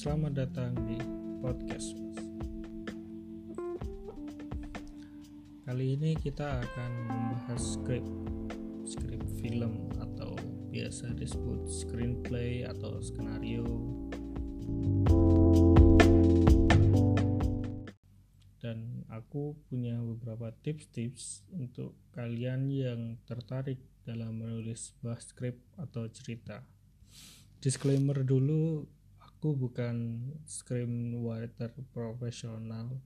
Selamat datang di podcast. Kali ini kita akan membahas skrip, skrip film atau biasa disebut screenplay atau skenario. Dan aku punya beberapa tips-tips untuk kalian yang tertarik dalam menulis sebuah skrip atau cerita. Disclaimer dulu, aku bukan screenwriter profesional.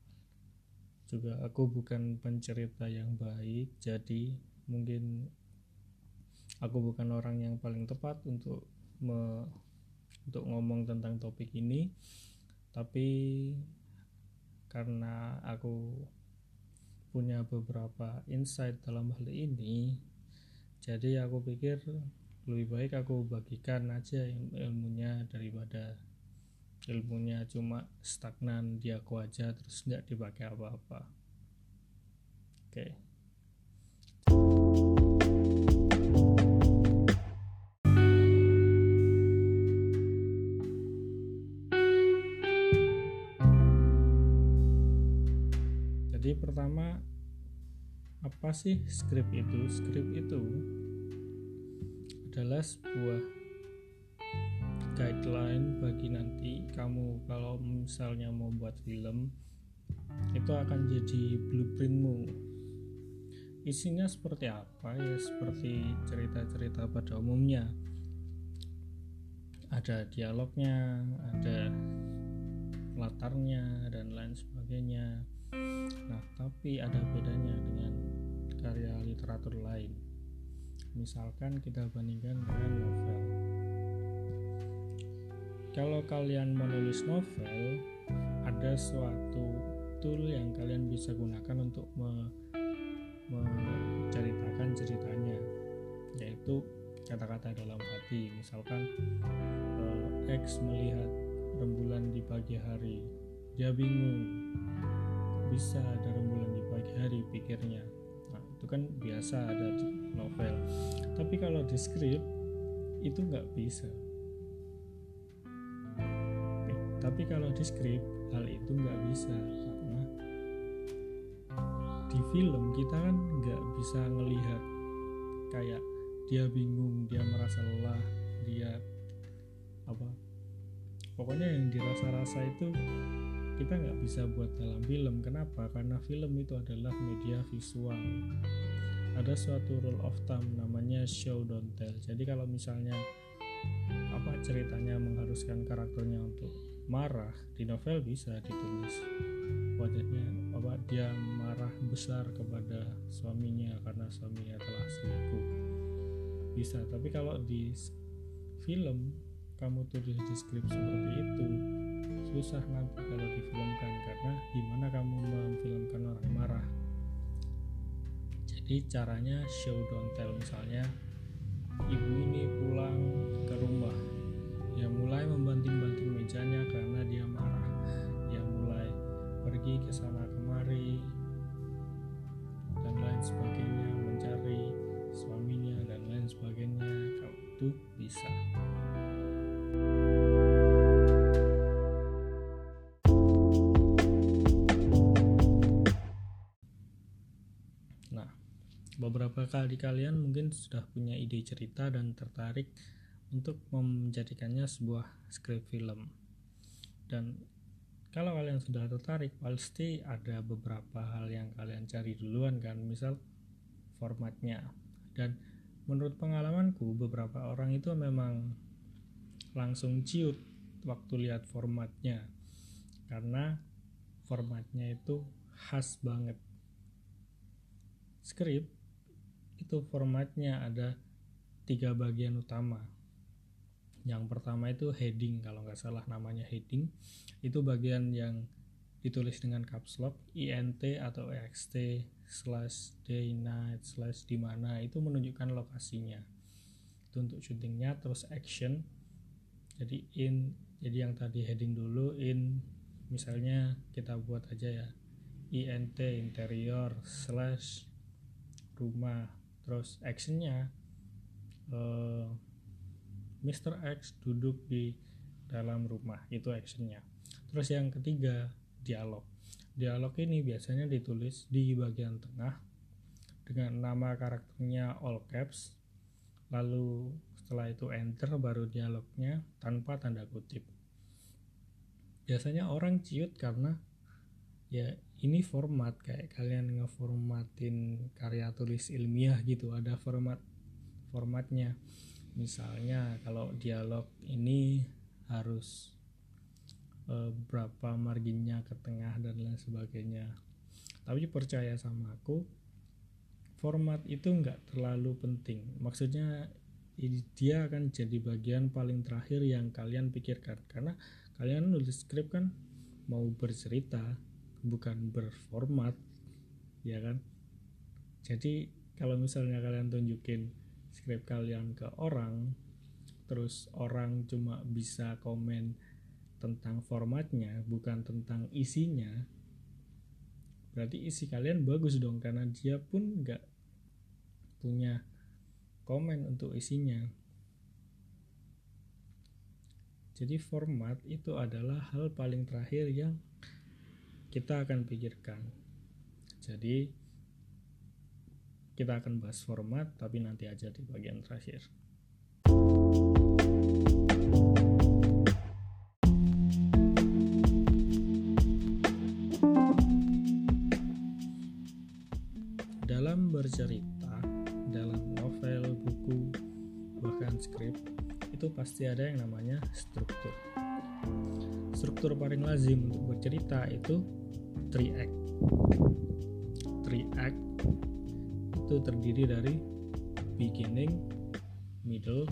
Juga aku bukan pencerita yang baik jadi mungkin aku bukan orang yang paling tepat untuk me, untuk ngomong tentang topik ini. Tapi karena aku punya beberapa insight dalam hal ini jadi aku pikir lebih baik aku bagikan aja ilmunya daripada ilmunya cuma stagnan di aku aja terus nggak dipakai apa-apa oke okay. jadi pertama apa sih skrip itu skrip itu adalah sebuah guideline bagi nanti kamu kalau misalnya mau buat film itu akan jadi blueprintmu. Isinya seperti apa ya? Seperti cerita-cerita pada umumnya. Ada dialognya ada latarnya dan lain sebagainya. Nah tapi ada bedanya dengan karya literatur lain. Misalkan kita bandingkan dengan novel kalau kalian menulis novel ada suatu tool yang kalian bisa gunakan untuk me menceritakan ceritanya yaitu kata-kata dalam hati. Misalkan uh, X melihat rembulan di pagi hari dia bingung bisa ada rembulan di pagi hari? pikirnya. Nah itu kan biasa ada di novel. Tapi kalau di skrip itu nggak bisa tapi kalau di skrip hal itu nggak bisa karena di film kita kan nggak bisa ngelihat kayak dia bingung dia merasa lelah dia apa pokoknya yang dirasa-rasa itu kita nggak bisa buat dalam film. Kenapa? Karena film itu adalah media visual. Ada suatu rule of thumb namanya show don't tell. Jadi kalau misalnya apa ceritanya mengharuskan karakternya untuk marah. Di novel bisa ditulis wajahnya apa dia marah besar kepada suaminya karena suaminya telah selingkuh. Bisa tapi kalau di film kamu tulis di skrip seperti itu susah nanti kalau difilmkan karena gimana kamu memfilmkan orang marah? Jadi caranya show don't tell. Misalnya ibu ini pulang ke rumah dia mulai membanting-banting pergi ke sana kemari dan lain sebagainya mencari suaminya dan lain sebagainya kalau itu bisa. Nah beberapa kali kalian mungkin sudah punya ide cerita dan tertarik untuk menjadikannya sebuah skrip film. Dan kalau kalian sudah tertarik pasti ada beberapa hal yang kalian cari duluan kan misal formatnya. Dan menurut pengalamanku beberapa orang itu memang langsung ciut waktu lihat formatnya. Karena formatnya itu khas banget. Skrip itu formatnya ada tiga bagian utama yang pertama itu heading kalau nggak salah namanya heading. Itu bagian yang ditulis dengan caps lock int atau ext slash day night slash di mana itu menunjukkan lokasinya. Itu untuk syutingnya terus action. Jadi in jadi yang tadi heading dulu in misalnya kita buat aja ya. Int interior slash rumah. Terus actionnya uh, Mr. X duduk di dalam rumah itu actionnya. Terus yang ketiga dialog. Dialog ini biasanya ditulis di bagian tengah dengan nama karakternya all caps. Lalu setelah itu enter baru dialognya tanpa tanda kutip. Biasanya orang ciut karena ya ini format kayak kalian ngeformatin karya tulis ilmiah gitu ada format formatnya misalnya kalau dialog ini harus e, berapa marginnya ke tengah dan lain sebagainya. Tapi percaya sama aku format itu nggak terlalu penting. Maksudnya dia akan jadi bagian paling terakhir yang kalian pikirkan. Karena kalian nulis skrip kan mau bercerita bukan berformat ya kan? Jadi kalau misalnya kalian tunjukin skrip kalian ke orang terus orang cuma bisa komen tentang formatnya bukan tentang isinya berarti isi kalian bagus dong karena dia pun nggak punya komen untuk isinya jadi format itu adalah hal paling terakhir yang kita akan pikirkan. Jadi kita akan bahas format tapi nanti aja di bagian terakhir. Dalam bercerita, dalam novel, buku, bahkan skrip, itu pasti ada yang namanya struktur. Struktur paling lazim untuk bercerita itu three act three act itu terdiri dari beginning middle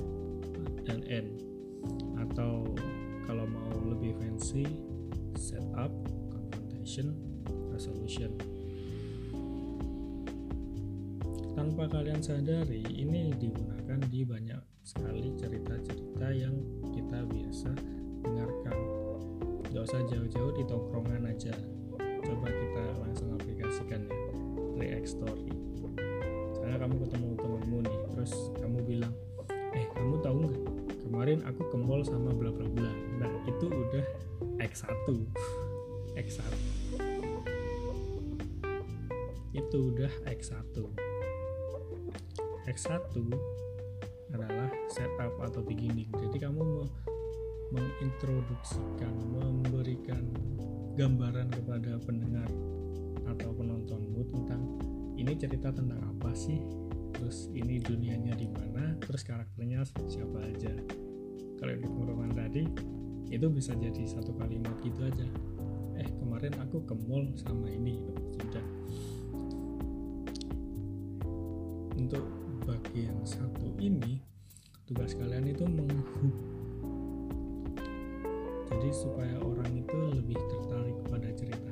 dan end. Atau kalau mau lebih fancy setup confrontation resolution. Tanpa kalian sadari ini digunakan di banyak sekali cerita-cerita yang kita biasa dengarkan. Gak usah jauh-jauh di tongkrongan aja. Coba kita langsung aplikasikan ya react story kamu ketemu temenmu nih terus kamu bilang eh kamu tahu nggak? Kemarin aku ke mall sama bla bla bla. Nah itu udah X1 X1 itu udah X1 X1 adalah setup atau beginning. Jadi kamu mau mengintroduksikan memberikan gambaran kepada pendengar atau penontonmu tentang ini cerita tentang apa sih? Terus ini dunianya di mana? Terus karakternya siapa aja? Kalau di pengumuman tadi itu bisa jadi satu kalimat gitu aja. Eh kemarin aku ke mall sama ini sudah. Untuk bagian satu ini tugas kalian itu menghub. Jadi supaya orang itu lebih tertarik pada ceritanya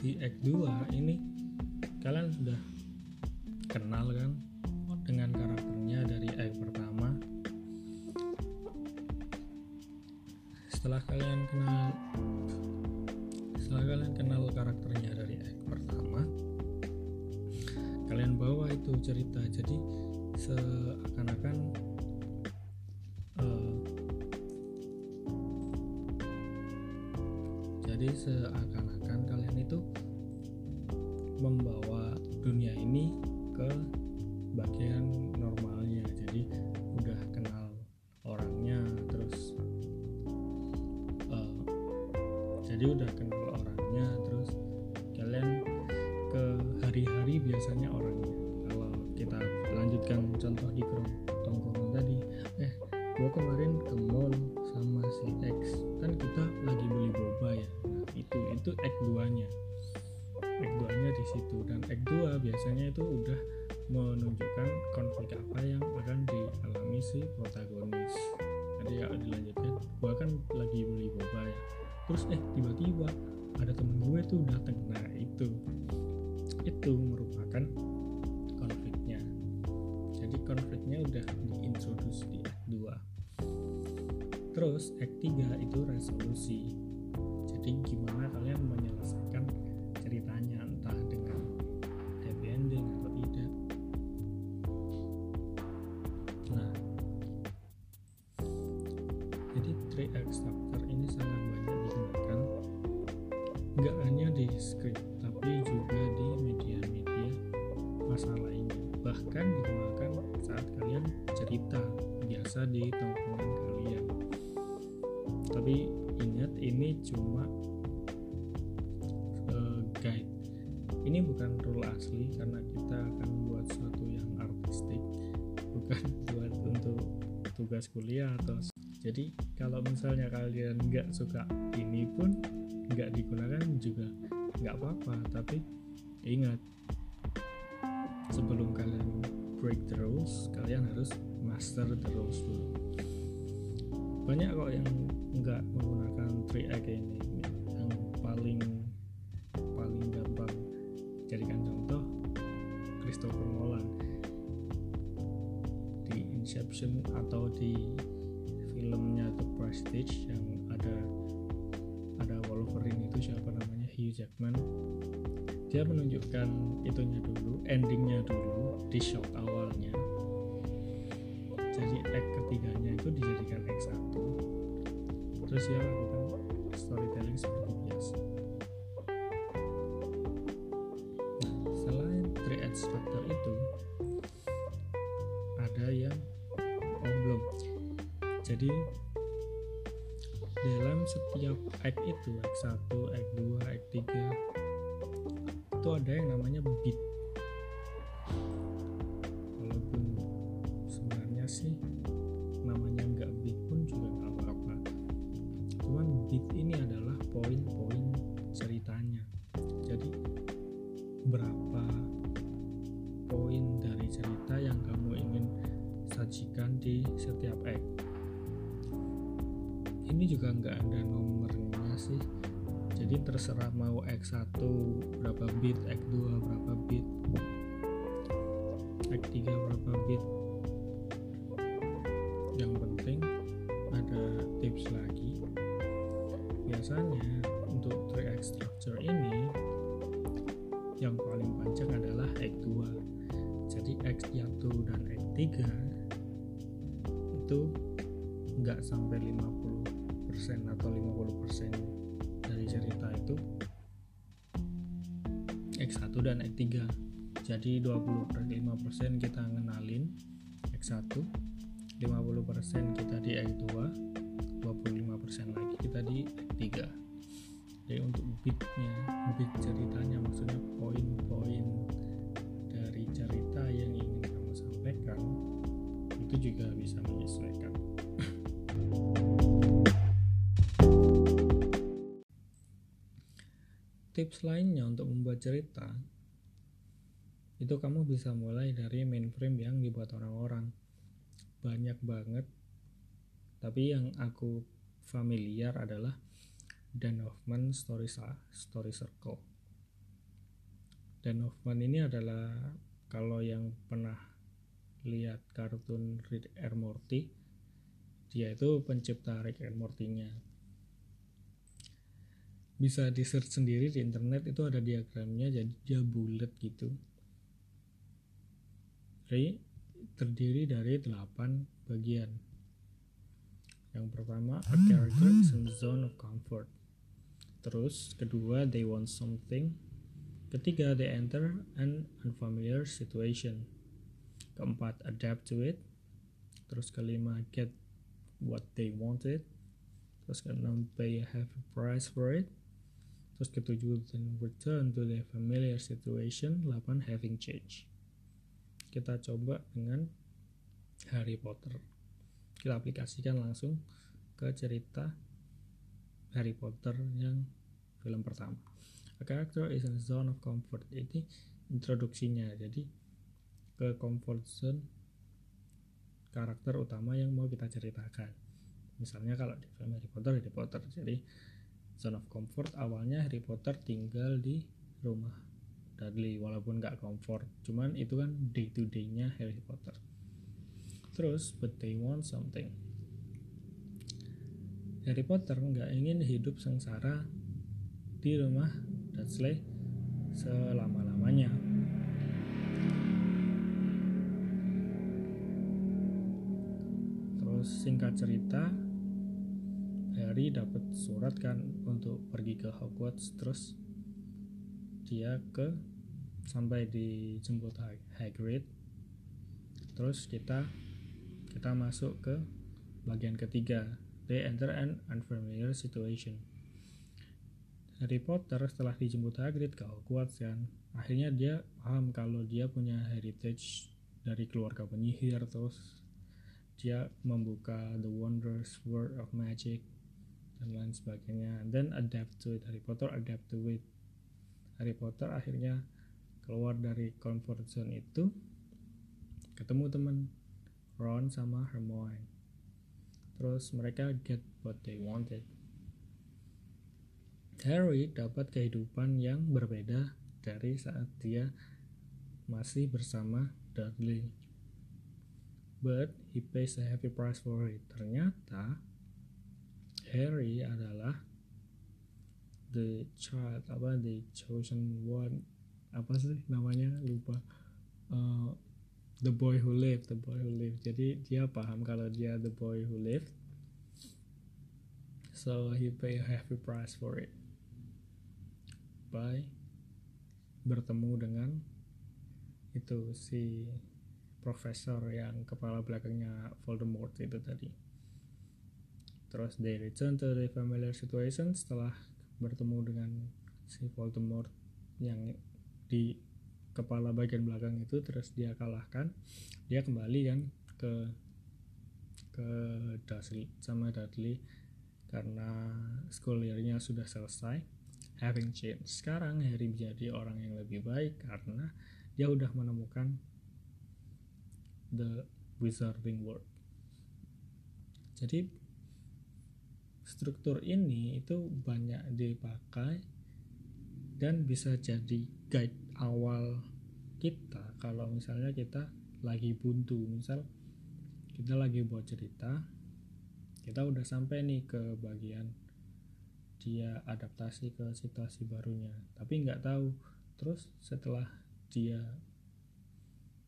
di Act 2 ini kalian sudah kenal kan dengan karakternya dari Act pertama? Setelah kalian kenal setelah kalian kenal karakternya dari Act pertama kalian bawa itu cerita. Jadi seakan-akan uh, jadi seakan-akan kalian tuh datang nah itu. Itu merupakan konfliknya. Jadi konfliknya udah diintroduce di act 2 terus act 3 itu resolusi. Jadi gimana biasa di tongkrongan kalian. Tapi ingat ini cuma uh, guide. Ini bukan rule asli karena kita akan buat sesuatu yang artistik bukan buat untuk tugas kuliah atau jadi kalau misalnya kalian nggak suka ini pun nggak digunakan juga nggak apa-apa. Tapi ingat sebelum kalian break the rules kalian harus master the rules dulu banyak kok yang nggak menggunakan 3 ini. Yang paling paling gampang. Jadikan contoh Christopher Nolan. Di Inception atau di filmnya The Prestige yang ada ada Wolverine itu siapa namanya? Hugh Jackman. Dia menunjukkan itunya dulu endingnya dulu di shot awalnya jadi act ketiganya itu dijadikan act 1 terus dia lakukan storytelling seperti biasa. Nah selain 3 act structure itu ada yang oh belum. Jadi dalam setiap act itu act 1, act 2, act 3 itu ada yang namanya beat berapa bit X2 berapa bit X3 berapa bit. Yang penting ada tips lagi. Biasanya untuk 3X structure ini yang paling panjang adalah X2 jadi X1 dan X3 itu nggak sampai 50 atau 50% X1 dan X3 jadi 25% kita ngenalin X1 50% kita di X2 25% lagi kita di X3 jadi untuk bitnya bit ceritanya maksudnya poin-poin dari cerita yang ingin kamu sampaikan itu juga bisa menyesuaikan tips lainnya untuk membuat cerita itu kamu bisa mulai dari mainframe yang dibuat orang-orang. Banyak banget. Tapi yang aku familiar adalah Dan Hoffman Story, Story Circle. Dan Hoffman ini adalah kalau yang pernah lihat kartun Rick and Morty dia itu pencipta Rick and Morty-nya bisa di search sendiri di internet itu ada diagramnya jadi dia bulat gitu. Jadi terdiri dari 8 bagian. Yang pertama a character is in zone of comfort. Terus kedua they want something. Ketiga they enter an unfamiliar situation. Keempat adapt to it. Terus kelima get what they wanted. Terus keenam pay a heavy price for it Terus ketujuh, then return to the familiar situation. 8 having change. Kita coba dengan Harry Potter. Kita aplikasikan langsung ke cerita Harry Potter yang film pertama. A character is in a zone of comfort. Ini introduksinya. Jadi ke comfort zone karakter utama yang mau kita ceritakan. Misalnya kalau di film Harry Potter, Harry Potter. Jadi zone of comfort awalnya Harry Potter tinggal di rumah Dudley walaupun nggak comfort cuman itu kan day to day nya Harry Potter. Terus but they want something. Harry Potter nggak ingin hidup sengsara di rumah Dudley selama-lamanya. Terus singkat cerita Harry dapat surat kan untuk pergi ke Hogwarts terus dia ke sampai dijemput Hagrid. Terus kita kita masuk ke bagian ketiga they enter an unfamiliar situation. Harry Potter setelah dijemput Hagrid ke Hogwarts kan akhirnya dia paham kalau dia punya heritage dari keluarga penyihir terus dia membuka the wondrous world of magic dan lain sebagainya. Dan adapt to it Harry Potter adapt to it. Harry Potter akhirnya keluar dari comfort zone itu ketemu teman Ron sama Hermione. Terus mereka get what they wanted. Harry dapat kehidupan yang berbeda dari saat dia masih bersama Dudley. But he pays a heavy price for it. Ternyata Harry adalah the child apa the chosen one. Apa sih namanya? Lupa. Uh, the boy who lived the boy who lived. Jadi dia paham kalau dia the boy who lived. So he pay a heavy price for it. By bertemu dengan itu si profesor yang kepala belakangnya Voldemort itu tadi Terus they return to the familiar situation setelah bertemu dengan si Voldemort yang di kepala bagian belakang itu terus dia kalahkan. Dia kembali kan ke ke Dudley sama Dudley karena school year-nya sudah selesai. Having change sekarang Harry menjadi orang yang lebih baik karena dia udah menemukan the wizarding world. Jadi struktur ini itu banyak dipakai dan bisa jadi guide awal kita kalau misalnya kita lagi buntu. Misal kita lagi buat cerita kita udah sampai nih ke bagian dia adaptasi ke situasi barunya tapi nggak tahu. Terus setelah dia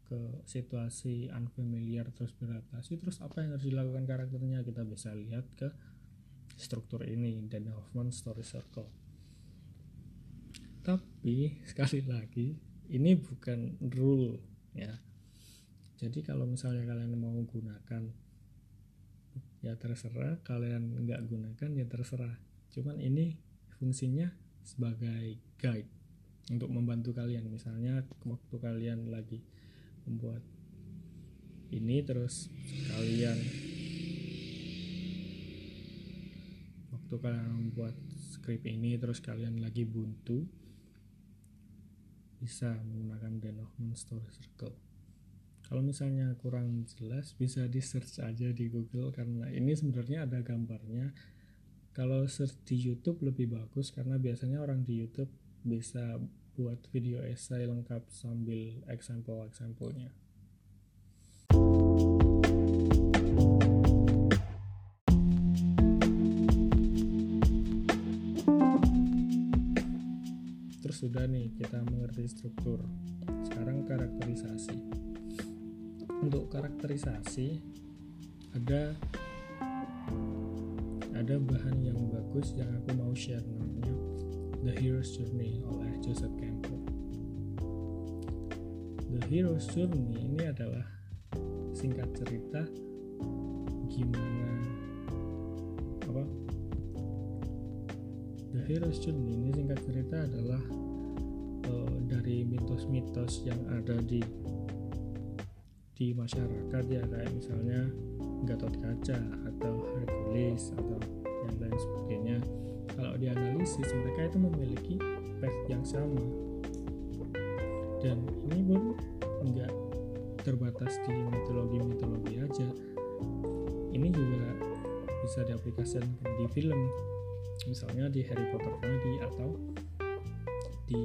ke situasi unfamiliar terus beradaptasi terus apa yang harus dilakukan karakternya kita bisa lihat ke struktur ini dan Hoffman Story Circle. Tapi sekali lagi ini bukan rule ya. Jadi kalau misalnya kalian mau gunakan ya terserah, kalian nggak gunakan ya terserah. Cuman ini fungsinya sebagai guide untuk membantu kalian. Misalnya waktu kalian lagi membuat ini terus kalian waktu kalian membuat script ini terus kalian lagi buntu bisa menggunakan Den Hoffman Story Circle. Kalau misalnya kurang jelas bisa di search aja di Google karena ini sebenarnya ada gambarnya. Kalau search di YouTube lebih bagus karena biasanya orang di YouTube bisa buat video essay lengkap sambil example-examplenya sudah nih kita mengerti struktur. Sekarang karakterisasi. Untuk karakterisasi ada ada bahan yang bagus yang aku mau share namanya The Hero's Journey oleh Joseph Campbell. The Hero's Journey ini adalah singkat cerita gimana apa? The Hero's Journey ini singkat cerita adalah uh, dari mitos-mitos yang ada di di masyarakat ya kayak misalnya Gatot Kaca atau Hercules atau yang lain sebagainya. Kalau dianalisis mereka itu memiliki pet yang sama. Dan ini pun nggak terbatas di mitologi-mitologi aja. Ini juga bisa diaplikasikan di film. Misalnya di Harry Potter tadi atau di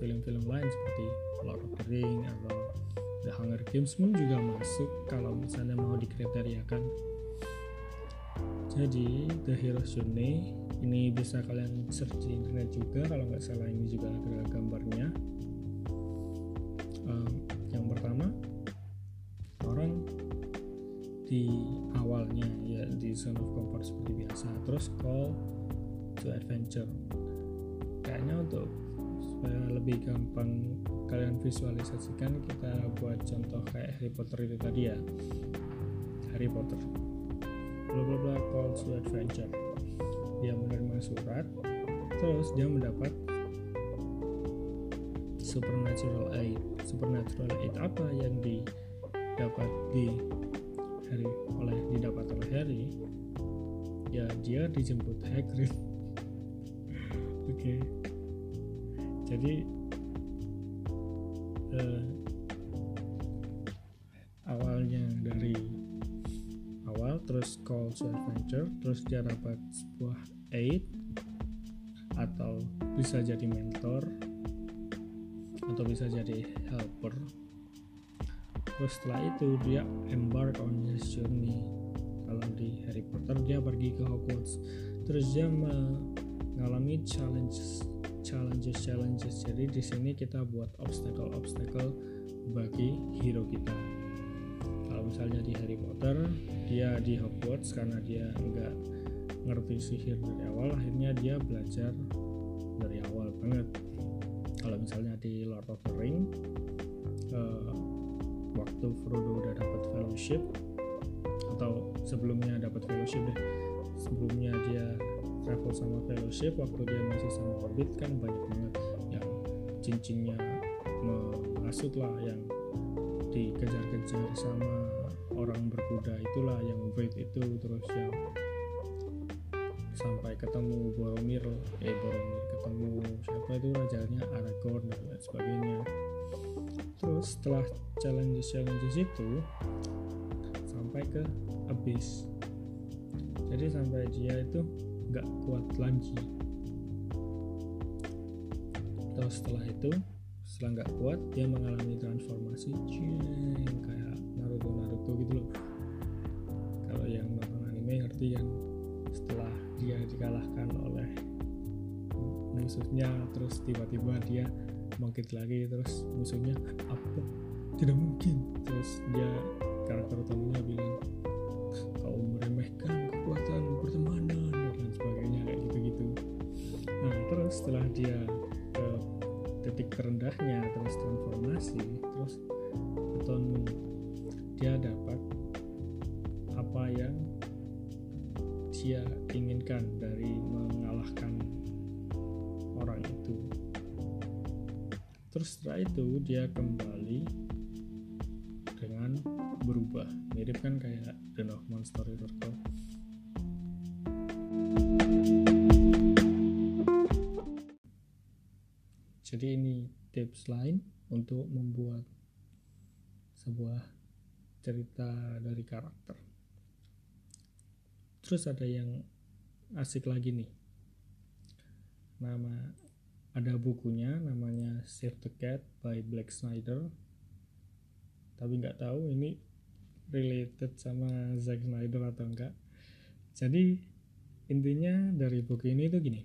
film-film lain seperti Lord of the Ring atau The Hunger Games pun juga masuk kalau misalnya mau dikriteriakan. Jadi The Hero's Journey ini bisa kalian search di internet juga. Kalau nggak salah ini juga ada gambarnya. Um, yang pertama orang di awalnya ya di zone of comfort seperti biasa. Terus call to adventure. Kayaknya untuk lebih gampang kalian visualisasikan kita buat contoh kayak Harry Potter itu tadi ya. Harry Potter. Bla bla bla call to adventure. Dia menerima surat terus dia mendapat supernatural aid. Supernatural aid apa yang didapat di Harry oleh didapat oleh Harry? Ya dia dijemput Hagrid. Oke. okay. Jadi uh, awalnya dari awal terus call to adventure terus dia dapat sebuah aid atau bisa jadi mentor atau bisa jadi helper. Terus setelah itu dia embark on his journey. Kalau di Harry Potter dia pergi ke Hogwarts. Terus dia mengalami challenges challenges challenges. Jadi di sini kita buat obstacle obstacle bagi hero kita. Kalau misalnya di Harry Potter dia di Hogwarts karena dia nggak ngerti sihir dari awal akhirnya dia belajar dari awal banget. Kalau misalnya di Lord of the Ring uh, waktu Frodo udah dapat fellowship atau sebelumnya dapat fellowship deh sebelumnya dia travel sama fellowship waktu dia masih sama Hobbit kan banyak banget yang cincinnya mengasut lah yang dikejar-kejar sama orang berkuda itulah yang Wraith itu terus yang sampai ketemu Boromir eh Boromir ketemu siapa itu rajanya Aragorn dan lain sebagainya. Terus setelah challenges challenges itu sampai ke abyss. Jadi sampai dia itu nggak kuat lagi. Terus setelah itu setelah nggak kuat dia mengalami transformasi cing kayak Naruto Naruto gitu loh. Kalau yang nonton anime ngerti kan? Setelah dia dikalahkan oleh musuhnya terus tiba-tiba dia bangkit lagi terus musuhnya apa? Tidak mungkin. Terus dia karakter utamanya bilang itu dia kembali dengan berubah. Mirip kan kayak The Northman Story Circle jadi ini tips lain untuk membuat sebuah cerita dari karakter. Terus ada yang asik lagi nih. Nama ada bukunya namanya Save the Cat by Black Snyder. Tapi nggak tahu ini related sama Zack Snyder atau enggak jadi intinya dari buku ini tuh gini.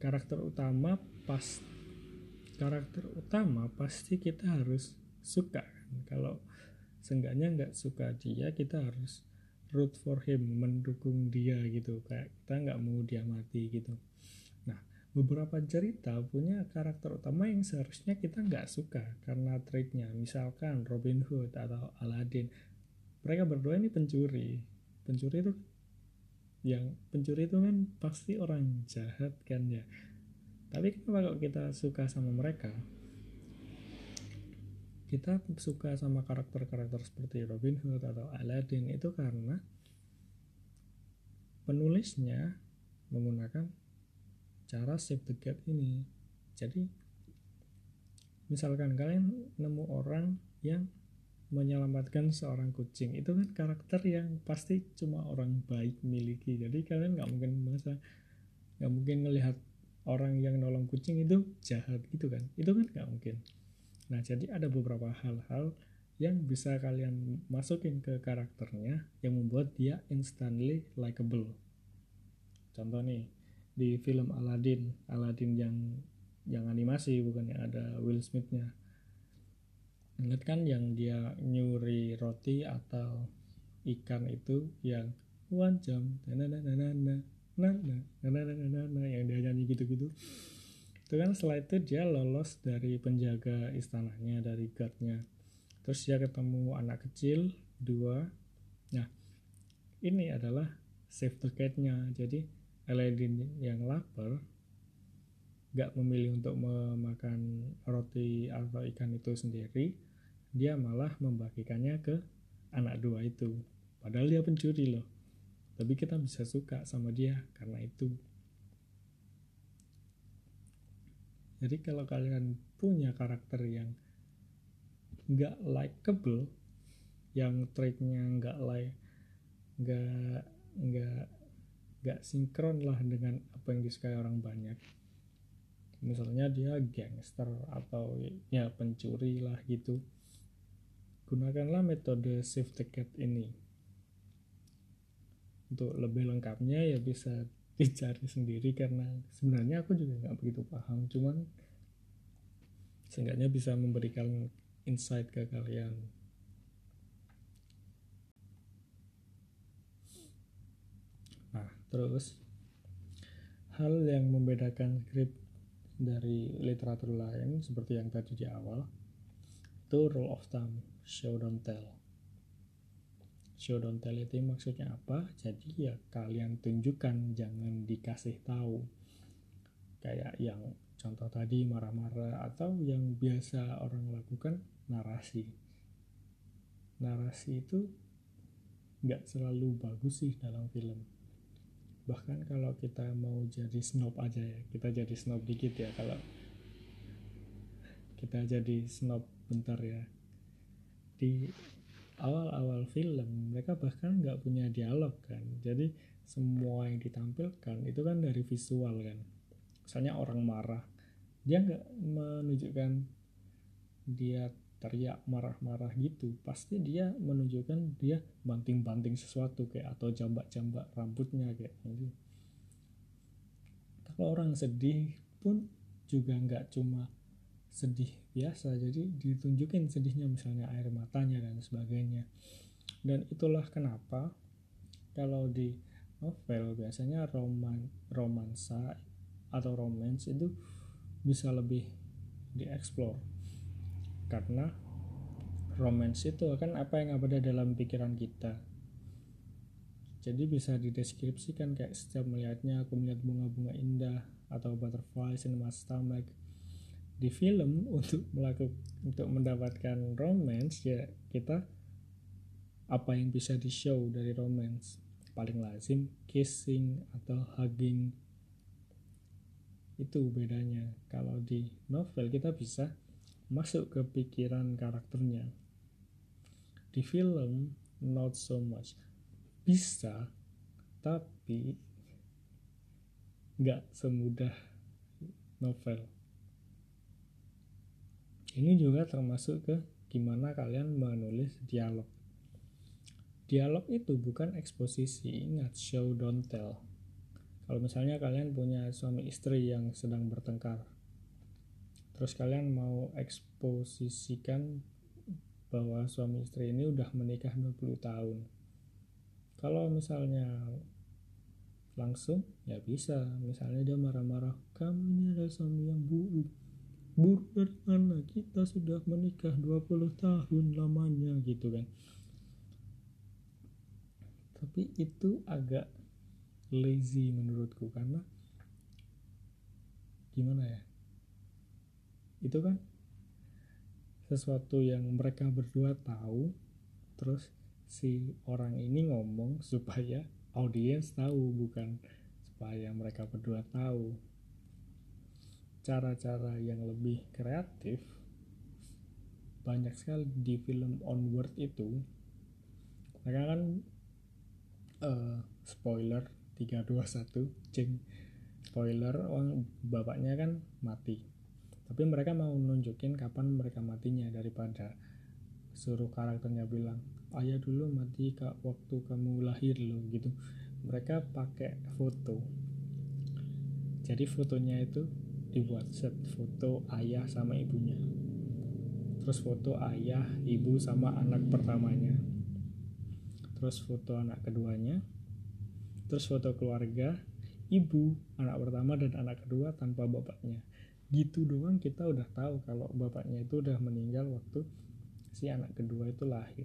Karakter utama pas karakter utama pasti kita harus suka kan. Kalau seenggaknya nggak suka dia kita harus root for him mendukung dia gitu. Kayak kita nggak mau dia mati gitu beberapa cerita punya karakter utama yang seharusnya kita nggak suka karena traitnya misalkan Robin Hood atau Aladdin. Mereka berdua ini pencuri. Pencuri itu yang pencuri itu kan pasti orang jahat kan ya. Tapi kenapa kalau kita suka sama mereka? Kita suka sama karakter-karakter seperti Robin Hood atau Aladdin itu karena penulisnya menggunakan cara save the cat ini. Jadi misalkan kalian nemu orang yang menyelamatkan seorang kucing. Itu kan karakter yang pasti cuma orang baik miliki. Jadi kalian nggak mungkin masa nggak mungkin ngelihat orang yang nolong kucing itu jahat gitu kan. Itu kan nggak mungkin. Nah jadi ada beberapa hal-hal yang bisa kalian masukin ke karakternya yang membuat dia instantly likable contoh nih di film Aladdin Aladdin yang yang animasi bukan yang ada Will Smithnya. Ingat kan yang dia nyuri roti atau ikan itu yang one jam yang dia nyanyi gitu-gitu. Itu kan setelah itu dia lolos dari penjaga istananya dari guardnya. Terus dia ketemu anak kecil dua. Nah ini adalah save the cat-nya jadi Aladdin yang lapar gak memilih untuk memakan roti atau ikan itu sendiri dia malah membagikannya ke anak dua itu. Padahal dia pencuri loh. Tapi kita bisa suka sama dia karena itu. Jadi kalau kalian punya karakter yang nggak likable yang traitnya nggak like nggak nggak nggak sinkron lah dengan apa yang disukai orang banyak. Misalnya dia gangster atau ya pencuri lah gitu. Gunakanlah metode save the cat ini. Untuk lebih lengkapnya ya bisa dicari sendiri karena sebenarnya aku juga nggak begitu paham. Cuman seenggaknya bisa memberikan insight ke kalian. Nah, terus hal yang membedakan skrip dari literatur lain seperti yang tadi di awal itu rule of thumb show don't tell. Show don't tell itu maksudnya apa? Jadi ya kalian tunjukkan jangan dikasih tahu. Kayak yang contoh tadi marah-marah atau yang biasa orang lakukan narasi narasi itu nggak selalu bagus sih dalam film bahkan kalau kita mau jadi snob aja ya kita jadi snob dikit ya kalau kita jadi snob bentar ya. Di awal-awal film mereka bahkan nggak punya dialog kan. Jadi semua yang ditampilkan itu kan dari visual kan. Misalnya orang marah dia nggak menunjukkan dia teriak marah-marah gitu pasti dia menunjukkan dia banting-banting sesuatu kayak atau jambak-jambak rambutnya kayak gitu. Kalau orang sedih pun juga nggak cuma sedih biasa jadi ditunjukin sedihnya misalnya air matanya dan sebagainya. Dan itulah kenapa kalau di novel biasanya roman romansa atau romance itu bisa lebih dieksplor karena romance itu kan apa yang ada dalam pikiran kita. Jadi bisa dideskripsikan kayak setiap melihatnya aku melihat bunga-bunga indah atau butterflies in my stomach. Di film untuk melakukan untuk mendapatkan romance ya kita apa yang bisa di show dari romance. Paling lazim kissing atau hugging. Itu bedanya. Kalau di novel kita bisa masuk ke pikiran karakternya. Di film not so much. Bisa tapi nggak semudah novel. Ini juga termasuk ke gimana kalian menulis dialog. Dialog itu bukan eksposisi ingat show don't tell. Kalau misalnya kalian punya suami istri yang sedang bertengkar terus kalian mau eksposisikan bahwa suami istri ini udah menikah 20 tahun. Kalau misalnya langsung ya bisa. Misalnya dia marah-marah kamu ini adalah suami yang buruk. Buruk dari mana? Kita sudah menikah 20 tahun lamanya gitu kan. Tapi itu agak lazy menurutku karena gimana ya itu kan sesuatu yang mereka berdua tahu terus si orang ini ngomong supaya audiens tahu bukan supaya mereka berdua tahu. Cara-cara yang lebih kreatif banyak sekali di film Onward itu mereka kan uh, spoiler 321 ceng. Spoiler bapaknya kan mati tapi mereka mau nunjukin kapan mereka matinya daripada suruh karakternya bilang ayah dulu mati kak waktu kamu lahir loh gitu. Mereka pakai foto. Jadi fotonya itu dibuat set foto ayah sama ibunya. Terus foto ayah ibu sama anak pertamanya. Terus foto anak keduanya. Terus foto keluarga ibu anak pertama dan anak kedua tanpa bapaknya gitu doang kita udah tahu kalau bapaknya itu udah meninggal waktu si anak kedua itu lahir.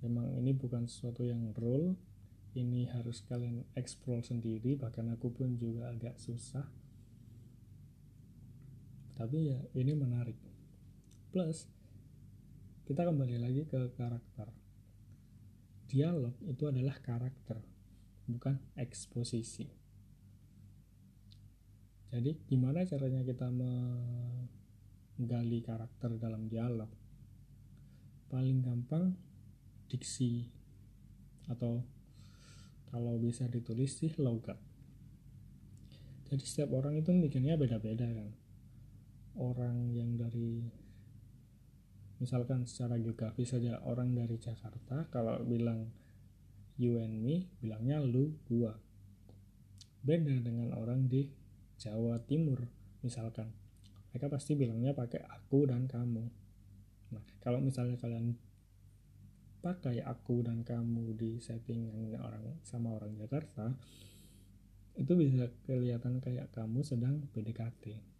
Memang ini bukan sesuatu yang rule ini harus kalian explore sendiri bahkan aku pun juga agak susah. Tapi ya ini menarik. Plus kita kembali lagi ke karakter. Dialog itu adalah karakter bukan eksposisi jadi gimana caranya kita menggali karakter dalam dialog? Paling gampang diksi. Atau kalau bisa ditulis sih logat. Jadi setiap orang itu mikirnya beda-beda kan? Orang yang dari misalkan secara geografis saja orang dari Jakarta kalau bilang you and me bilangnya lu gua. Beda dengan orang di Jawa Timur misalkan. Mereka pasti bilangnya pakai aku dan kamu. Nah kalau misalnya kalian pakai aku dan kamu di setting orang sama orang Jakarta itu bisa kelihatan kayak kamu sedang PDKT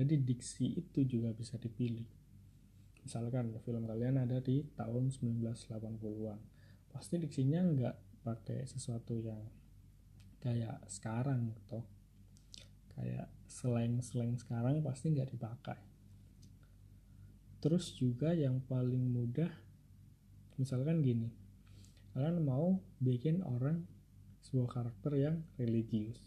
jadi diksi itu juga bisa dipilih. Misalkan film kalian ada di tahun 1980-an pasti diksinya nggak pakai sesuatu yang kayak sekarang toh kayak slang-slang sekarang pasti nggak dipakai. Terus juga yang paling mudah misalkan gini kalian mau bikin orang sebuah karakter yang religius.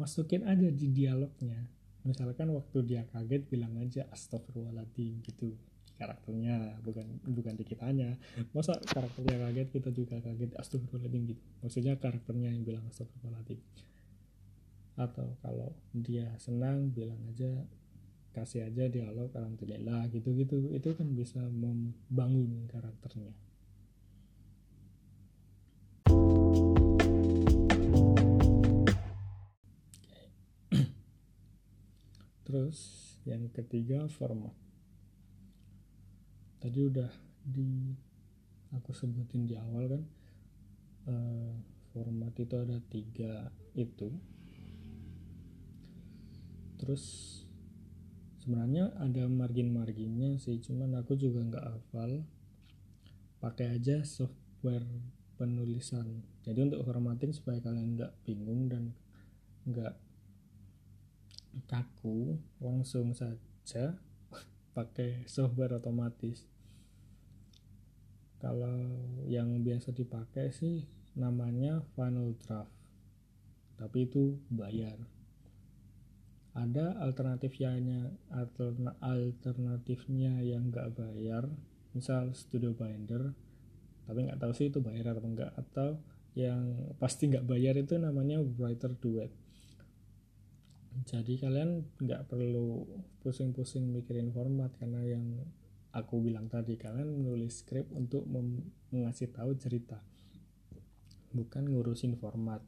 Masukin aja di dialognya. Misalkan waktu dia kaget bilang aja astagfirullahaladzim gitu. Karakternya bukan bukan di kitanya masa karakternya kaget kita juga kaget astagfirullahaladzim gitu. Maksudnya karakternya yang bilang astagfirullahaladzim atau kalau dia senang bilang aja kasih aja dialog alhamdulillah gitu-gitu. Itu kan bisa membangun karakternya. Terus yang ketiga format. Tadi udah di aku sebutin di awal kan uh, format itu ada tiga itu terus sebenarnya ada margin-marginnya sih cuman aku juga nggak hafal. Pakai aja software penulisan. Jadi untuk formatting supaya kalian nggak bingung dan nggak kaku langsung saja pakai software otomatis. Kalau yang biasa dipakai sih namanya Final Draft. Tapi itu bayar ada alternatifnya alternatifnya yang nggak bayar misal studio binder tapi nggak tahu sih itu bayar atau enggak atau yang pasti nggak bayar itu namanya writer duet. Jadi kalian nggak perlu pusing-pusing mikirin format karena yang aku bilang tadi kalian menulis skrip untuk mengasih tahu cerita bukan ngurusin format.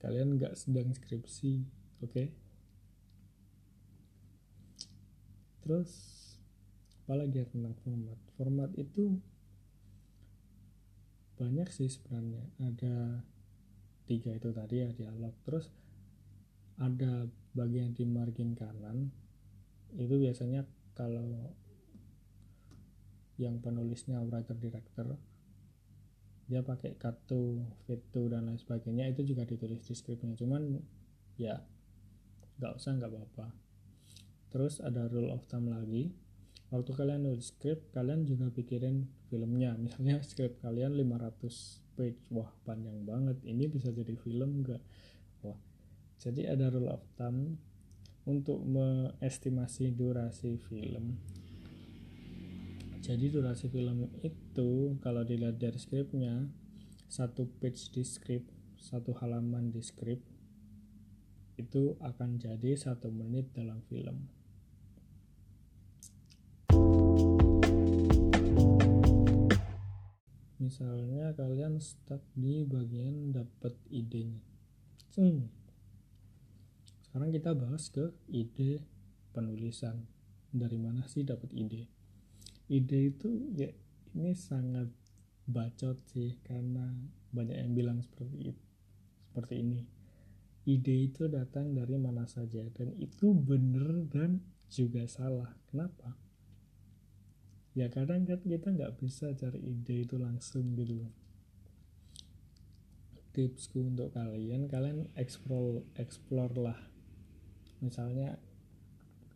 Kalian nggak sedang skripsi oke. Okay. terus apalagi ya tentang format? Format itu banyak sih sebenarnya. Ada tiga itu tadi ya dialog. Terus ada bagian di margin kanan. Itu biasanya kalau yang penulisnya writer director dia pakai cut to fit to dan lain sebagainya itu juga ditulis di scriptnya cuman ya nggak usah nggak apa-apa. Terus ada rule of thumb lagi. Waktu kalian nulis script kalian juga pikirin filmnya. Misalnya script kalian 500 page. Wah panjang banget. Ini bisa jadi film nggak? Wah. Jadi ada rule of thumb untuk mengestimasi durasi film. Jadi durasi film itu kalau dilihat dari scriptnya satu page di script satu halaman di script itu akan jadi satu menit dalam film. Misalnya kalian stuck di bagian dapat idenya. Hmm. sekarang kita bahas ke ide penulisan. Dari mana sih dapat ide? Ide itu ya ini sangat bacot sih karena banyak yang bilang seperti itu seperti ini ide itu datang dari mana saja dan itu benar dan juga salah. Kenapa? Ya kadang kan kita nggak bisa cari ide itu langsung gitu tipsku untuk kalian kalian explore explore lah. Misalnya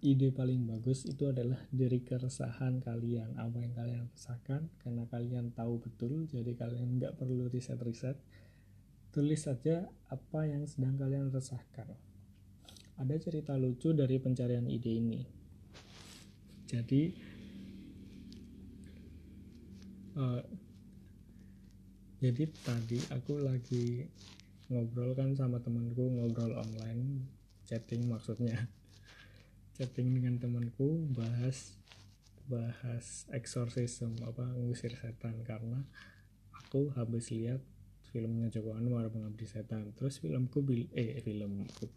ide paling bagus itu adalah dari keresahan kalian. Apa yang kalian rasakan karena kalian tahu betul jadi kalian nggak perlu riset-riset tulis saja apa yang sedang kalian resahkan. Ada cerita lucu dari pencarian ide ini. Jadi uh, jadi tadi aku lagi ngobrol kan sama temanku ngobrol online chatting maksudnya. Chatting dengan temanku bahas bahas exorcism apa ngusir setan. Karena aku habis lihat filmnya Joko Anwar mengabdi setan. Terus filmku bil eh filmku.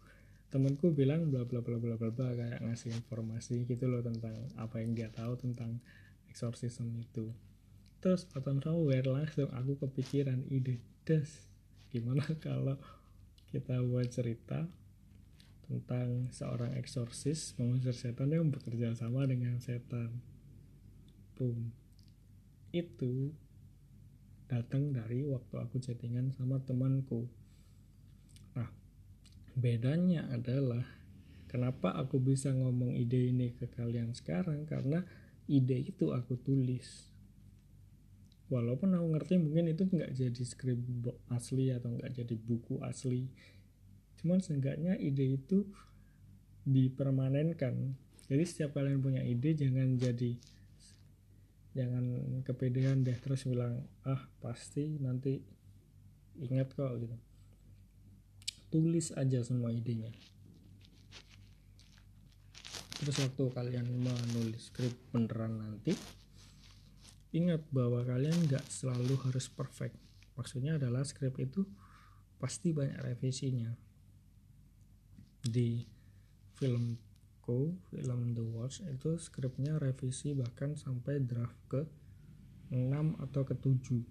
Temanku bilang bla bla bla bla bla bla kayak ngasih informasi gitu loh tentang apa yang dia tahu tentang exorcism itu. Terus bottom nowhere langsung aku kepikiran ide des. Gimana kalau kita buat cerita tentang seorang eksorsis mengusir setan yang bekerja sama dengan setan. Boom. Itu datang dari waktu aku chattingan sama temanku. Nah bedanya adalah kenapa aku bisa ngomong ide ini ke kalian sekarang karena ide itu aku tulis. Walaupun aku ngerti mungkin itu nggak jadi skrip asli atau nggak jadi buku asli. Cuman seenggaknya ide itu dipermanenkan. Jadi setiap kalian punya ide jangan jadi jangan kepedean deh terus bilang ah pasti nanti ingat kok gitu tulis aja semua idenya terus waktu kalian menulis skrip beneran nanti Ingat bahwa kalian nggak selalu harus perfect. Maksudnya adalah skrip itu pasti banyak revisinya. Di filmku, film The Watch itu skripnya revisi bahkan sampai draft ke 6 atau ke 7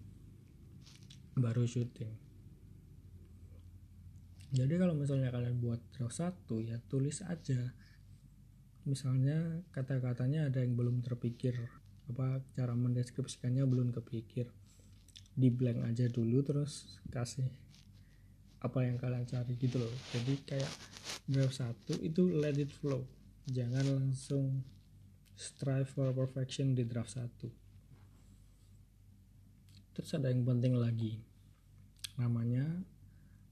baru syuting. Jadi kalau misalnya kalian buat draft satu ya tulis aja. Misalnya kata-katanya ada yang belum terpikir. Apa cara mendeskripsikannya belum kepikir. Di blank aja dulu terus kasih apa yang kalian cari gitu loh. Jadi kayak draft satu itu let it flow jangan langsung strive for perfection di draft satu terus ada yang penting lagi namanya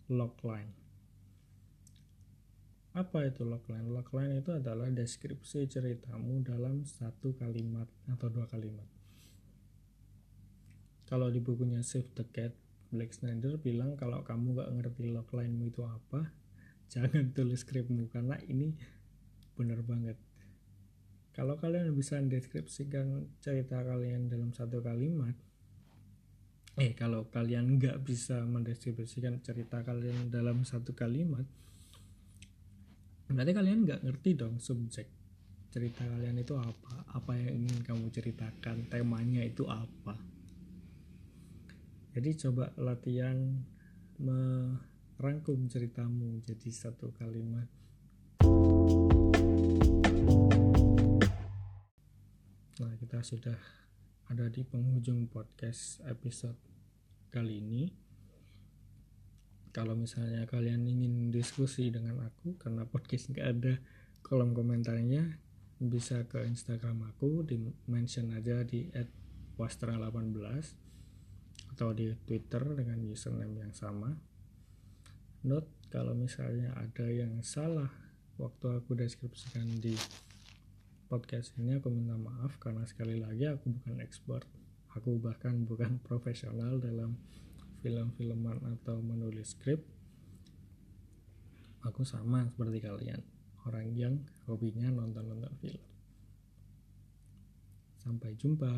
logline apa itu logline? Logline itu adalah deskripsi ceritamu dalam satu kalimat atau dua kalimat. Kalau di bukunya Save the Cat, Black Snyder bilang kalau kamu gak ngerti logline itu apa, jangan tulis skripmu karena ini bener banget. Kalau kalian bisa mendeskripsikan cerita kalian dalam satu kalimat, eh kalau kalian nggak bisa mendeskripsikan cerita kalian dalam satu kalimat, berarti kalian nggak ngerti dong subjek cerita kalian itu apa apa yang ingin kamu ceritakan temanya itu apa jadi coba latihan merangkum ceritamu jadi satu kalimat nah kita sudah ada di penghujung podcast episode kali ini kalau misalnya kalian ingin diskusi dengan aku karena podcast nggak ada kolom komentarnya bisa ke Instagram aku di mention aja di @wastra18 atau di Twitter dengan username yang sama. Note kalau misalnya ada yang salah waktu aku deskripsikan di podcast ini aku minta maaf karena sekali lagi aku bukan expert. Aku bahkan bukan profesional dalam film-filman atau menulis skrip. Aku sama seperti kalian, orang yang hobinya nonton-nonton film. Sampai jumpa.